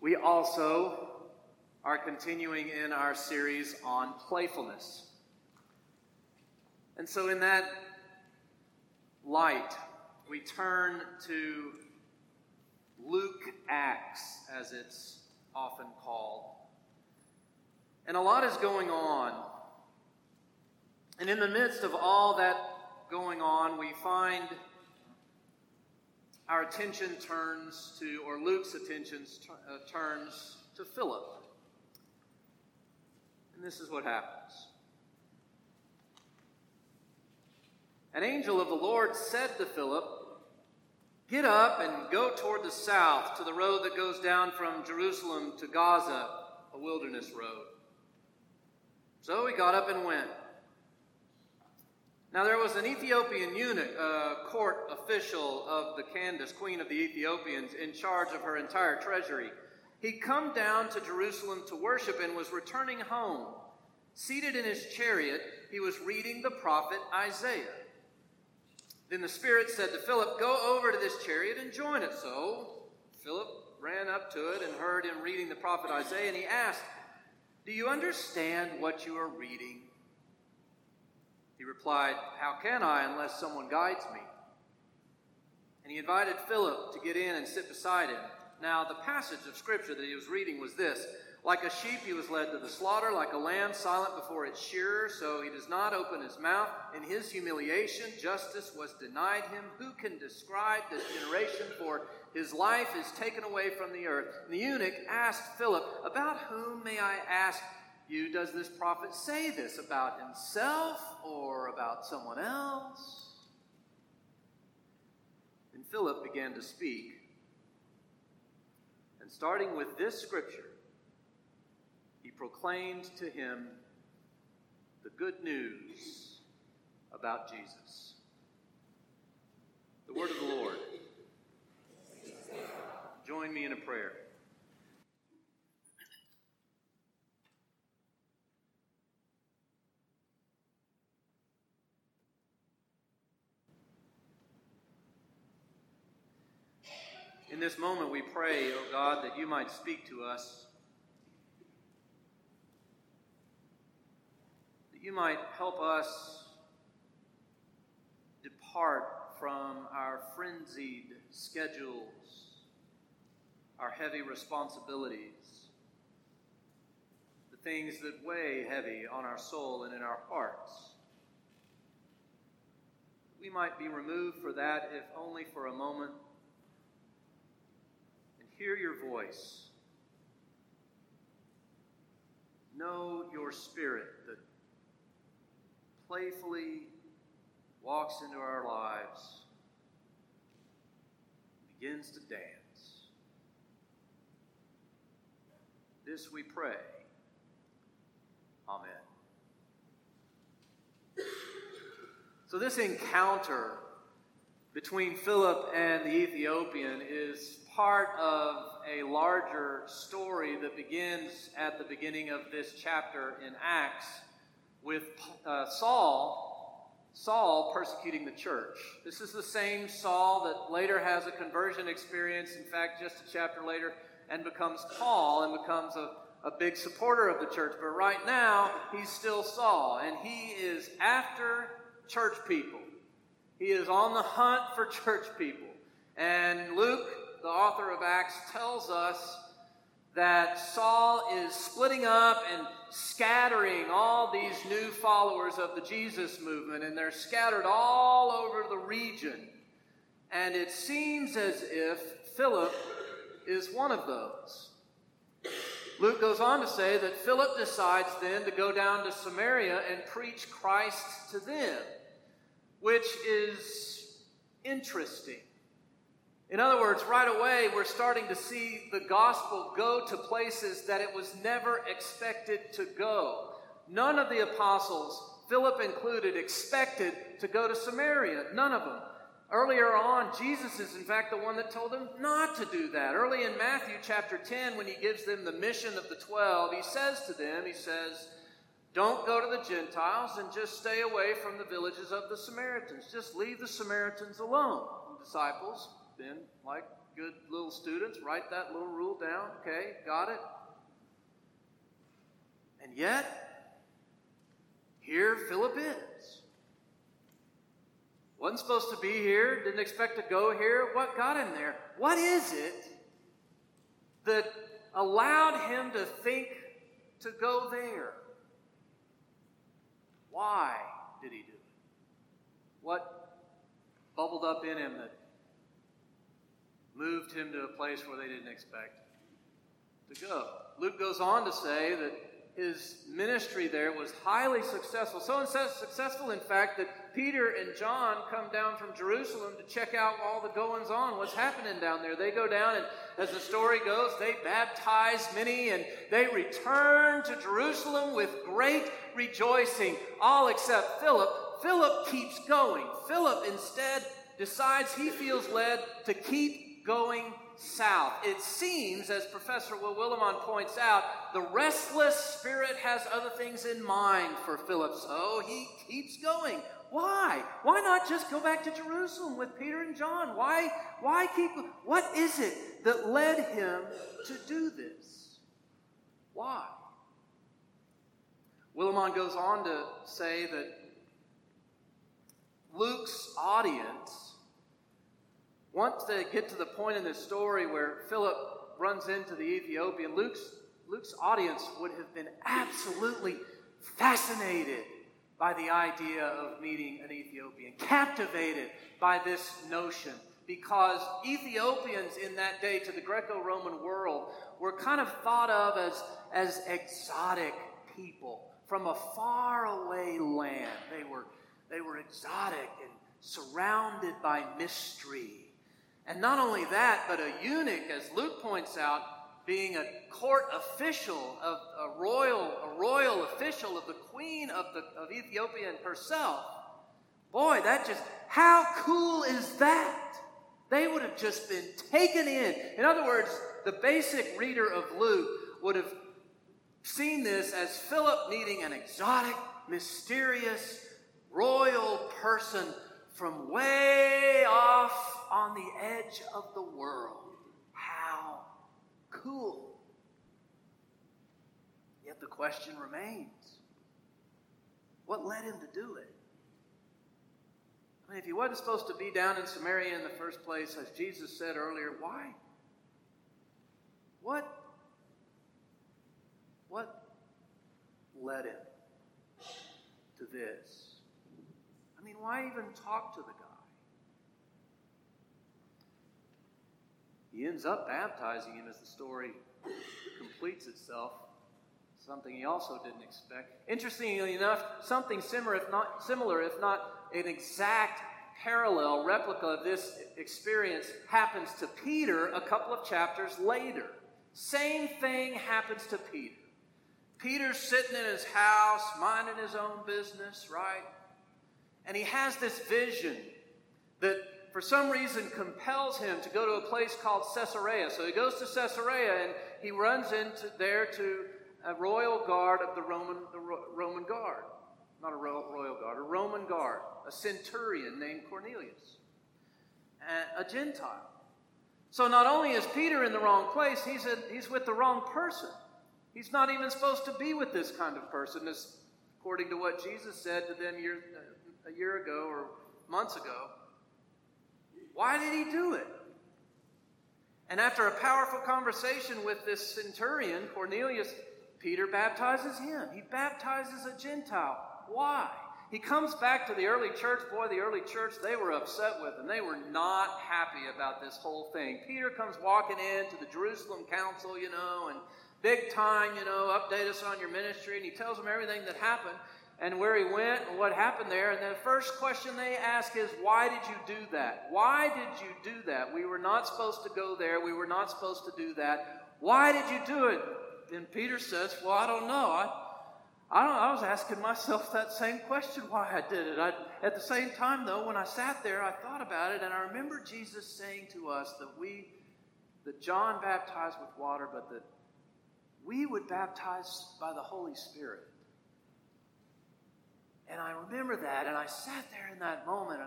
We also are continuing in our series on playfulness. And so, in that light, we turn to Luke Acts, as it's often called. And a lot is going on. And in the midst of all that going on, we find our attention turns to, or Luke's attention uh, turns to Philip. And this is what happens. An angel of the Lord said to Philip, Get up and go toward the south to the road that goes down from Jerusalem to Gaza, a wilderness road. So he got up and went. Now there was an Ethiopian eunuch, a court official of the Candace, queen of the Ethiopians, in charge of her entire treasury. He'd come down to Jerusalem to worship and was returning home. Seated in his chariot, he was reading the prophet Isaiah. Then the Spirit said to Philip, Go over to this chariot and join it. So Philip ran up to it and heard him reading the prophet Isaiah, and he asked, Do you understand what you are reading? He replied, How can I unless someone guides me? And he invited Philip to get in and sit beside him. Now, the passage of Scripture that he was reading was this like a sheep, he was led to the slaughter, like a lamb silent before its shearer, so he does not open his mouth. In his humiliation, justice was denied him. Who can describe this generation? For his life is taken away from the earth. And the eunuch asked Philip, About whom, may I ask you, does this prophet say this? About himself or about someone else? And Philip began to speak. And starting with this scripture, he proclaimed to him the good news about Jesus. The word of the Lord. Join me in a prayer. In this moment, we pray, O oh God, that you might speak to us that you might help us depart from our frenzied schedules, our heavy responsibilities, the things that weigh heavy on our soul and in our hearts. We might be removed for that, if only for a moment, hear your voice. Know your spirit that playfully walks into our lives, begins to dance. This we pray. Amen. So, this encounter between Philip and the Ethiopian is part of a larger story that begins at the beginning of this chapter in Acts with uh, Saul, Saul persecuting the church. This is the same Saul that later has a conversion experience, in fact, just a chapter later, and becomes Paul and becomes a, a big supporter of the church. But right now, he's still Saul, and he is after church people. He is on the hunt for church people. And Luke, the author of Acts, tells us that Saul is splitting up and scattering all these new followers of the Jesus movement, and they're scattered all over the region. And it seems as if Philip is one of those. Luke goes on to say that Philip decides then to go down to Samaria and preach Christ to them, which is interesting. In other words, right away, we're starting to see the gospel go to places that it was never expected to go. None of the apostles, Philip included, expected to go to Samaria. None of them. Earlier on, Jesus is in fact the one that told them not to do that. Early in Matthew chapter 10, when he gives them the mission of the 12, he says to them, he says, Don't go to the Gentiles and just stay away from the villages of the Samaritans. Just leave the Samaritans alone. Disciples then, like Good little students, write that little rule down. Okay, got it. And yet, here Philip is. Wasn't supposed to be here, didn't expect to go here. What got him there? What is it that allowed him to think to go there? Why did he do it? What bubbled up in him that moved him to a place where they didn't expect to go? Luke goes on to say that his ministry there was highly successful. So successful, in fact, that Peter and John come down from Jerusalem to check out all the goings on, what's happening down there. They go down, and as the story goes, they baptize many, and they return to Jerusalem with great rejoicing, all except Philip. Philip keeps going. Philip instead decides he feels led to keep going south. It seems, as Professor Will Willimon points out, the restless spirit has other things in mind for Philip, so he keeps going. Why? Why not just go back to Jerusalem with Peter and John? Why, why keep. What is it that led him to do this? Why? Willimon goes on to say that Luke's audience once they get to the point in this story where Philip runs into the Ethiopian, Luke's, Luke's audience would have been absolutely fascinated by the idea of meeting an Ethiopian, captivated by this notion, because Ethiopians in that day to the Greco Roman world were kind of thought of as, as exotic people from a faraway land. They were, they were exotic and surrounded by mystery and not only that, but a eunuch, as Luke points out, being a court official of a royal, a royal official of the queen of, the, of Ethiopia herself. Boy, that just, how cool is that? They would have just been taken in. In other words, the basic reader of Luke would have seen this as Philip needing an exotic, mysterious, royal person from way off on the edge of the world. How cool. Yet the question remains what led him to do it? I mean, if he wasn't supposed to be down in Samaria in the first place, as Jesus said earlier, why? What? What led him to this? Mean, why even talk to the guy? He ends up baptizing him as the story completes itself. Something he also didn't expect. Interestingly enough, something similar, if not similar, if not an exact parallel replica of this experience, happens to Peter a couple of chapters later. Same thing happens to Peter. Peter's sitting in his house, minding his own business, right? And he has this vision that for some reason compels him to go to a place called Caesarea. So he goes to Caesarea and he runs into there to a royal guard of the Roman, the Roman guard. Not a royal, royal guard, a Roman guard, a centurion named Cornelius, a Gentile. So not only is Peter in the wrong place, he's, in, he's with the wrong person. He's not even supposed to be with this kind of person, as according to what Jesus said to them year, uh, a year ago or months ago. Why did he do it? And after a powerful conversation with this centurion, Cornelius, Peter baptizes him. He baptizes a Gentile. Why? He comes back to the early church. Boy, the early church, they were upset with him. They were not happy about this whole thing. Peter comes walking in to the Jerusalem council, you know, and big time, you know, update us on your ministry. And he tells them everything that happened and where he went and what happened there. And the first question they ask is, Why did you do that? Why did you do that? We were not supposed to go there. We were not supposed to do that. Why did you do it? And Peter says, Well, I don't know. I, I, don't, I was asking myself that same question why I did it. I, at the same time, though, when I sat there, I thought about it, and I remember Jesus saying to us that we, that John baptized with water, but that we would baptize by the Holy Spirit. And I remember that, and I sat there in that moment.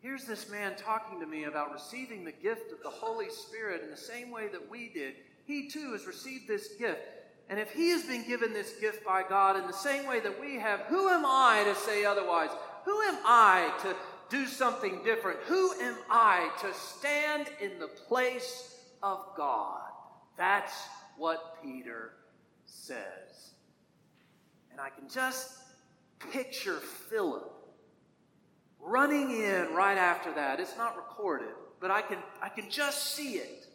Here's this man talking to me about receiving the gift of the Holy Spirit in the same way that we did. He too has received this gift. And if he has been given this gift by God in the same way that we have, who am I to say otherwise? Who am I to do something different? Who am I to stand in the place of God? That's what Peter says. And I can just picture Philip running in right after that. It's not recorded, but I can, I can just see it.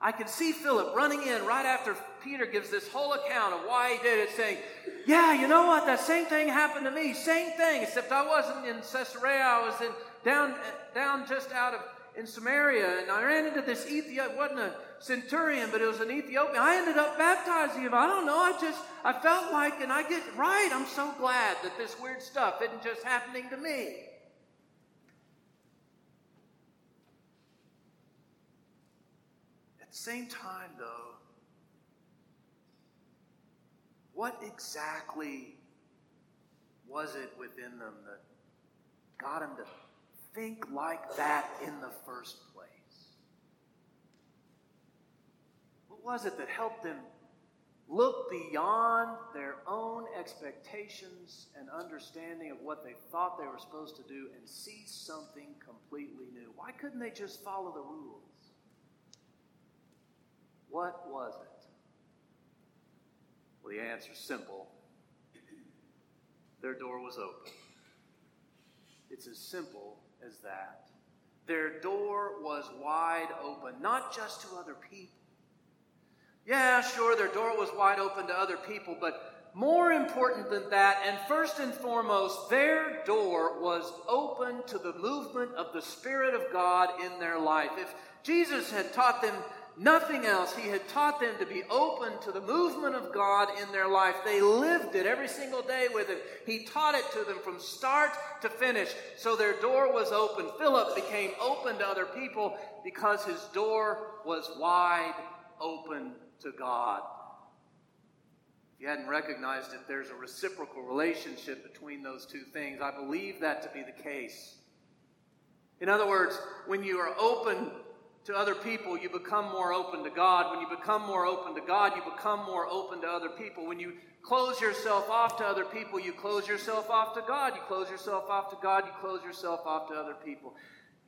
I can see Philip running in right after Peter gives this whole account of why he did it, saying, Yeah, you know what? That same thing happened to me. Same thing, except I wasn't in Caesarea. I was in down, down just out of in Samaria, and I ran into this Ethiopian. wasn't a centurion, but it was an Ethiopian. I ended up baptizing him. I don't know. I just I felt like, and I get right. I'm so glad that this weird stuff isn't just happening to me. At the same time, though, what exactly was it within them that got him to think like that in the first place? What was it that helped them look beyond their own expectations and understanding of what they thought they were supposed to do and see something completely new? Why couldn't they just follow the rules? What was it? Well, the answer's simple. Their door was open. It's as simple as that. Their door was wide open, not just to other people. Yeah, sure, their door was wide open to other people, but more important than that, and first and foremost, their door was open to the movement of the Spirit of God in their life. If Jesus had taught them nothing else. He had taught them to be open to the movement of God in their life. They lived it every single day with Him. He taught it to them from start to finish. So their door was open. Philip became open to other people because his door was wide open to God. If you hadn't recognized it, there's a reciprocal relationship between those two things. I believe that to be the case. In other words, when you are open to other people, you become more open to God. When you become more open to God, you become more open to other people. When you close yourself off to other people, you close yourself off to God. You close yourself off to God, you close yourself off to other people.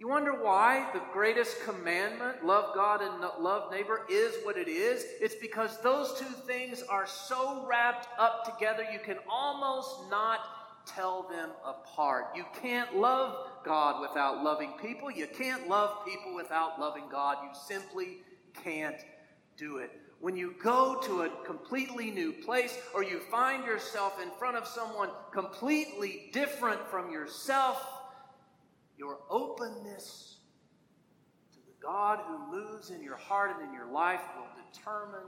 You wonder why the greatest commandment, love God and love neighbor, is what it is? It's because those two things are so wrapped up together you can almost not tell them apart. You can't love God without loving people. You can't love people without loving God. You simply can't do it. When you go to a completely new place or you find yourself in front of someone completely different from yourself, your openness to the God who moves in your heart and in your life will determine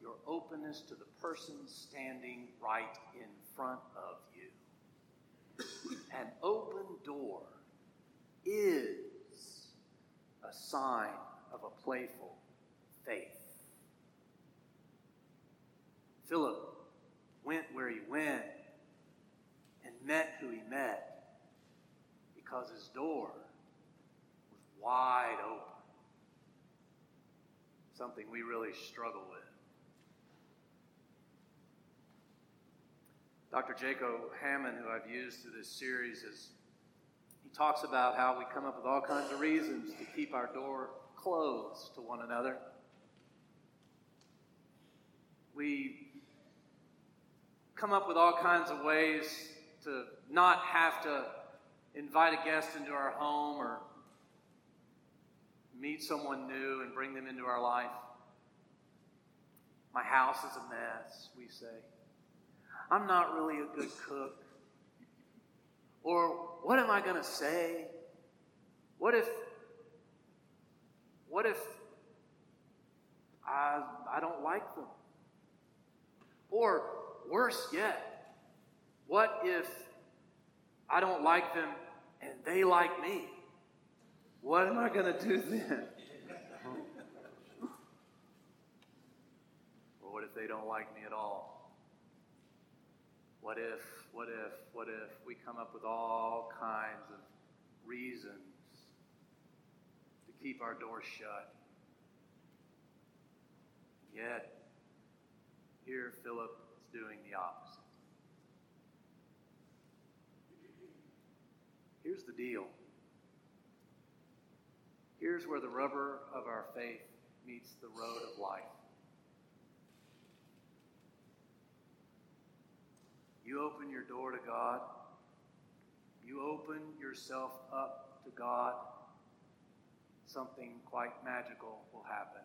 your openness to the person standing right in front of you. An open door is a sign of a playful faith. Philip went where he went and met who he met because his door was wide open. Something we really struggle with. Dr. Jacob Hammond, who I've used through this series, is he talks about how we come up with all kinds of reasons to keep our door closed to one another. We come up with all kinds of ways to not have to invite a guest into our home or meet someone new and bring them into our life. My house is a mess, we say. I'm not really a good cook. Or what am I going to say? What if what if I, I don't like them? Or worse yet, what if I don't like them they like me? What am I going to do then? or what if they don't like me at all? What if what if, what if we come up with all kinds of reasons to keep our doors shut. Yet, here Philip is doing the opposite. Here's the deal. Here's where the rubber of our faith meets the road of life. You open your door to God, you open yourself up to God, something quite magical will happen.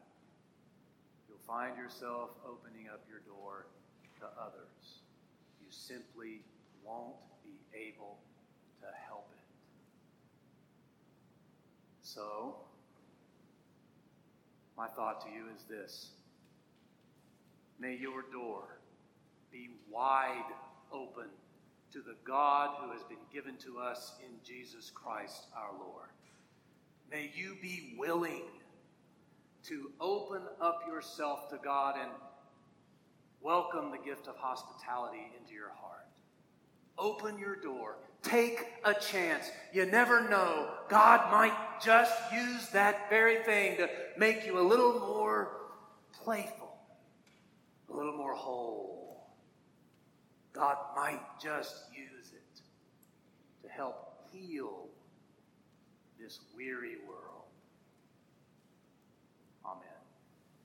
You'll find yourself opening up your door to others. You simply won't be able to help. So, my thought to you is this May your door be wide open to the God who has been given to us in Jesus Christ our Lord. May you be willing to open up yourself to God and welcome the gift of hospitality into your heart. Open your door. Take a chance. You never know. God might just use that very thing to make you a little more playful, a little more whole. God might just use it to help heal this weary world.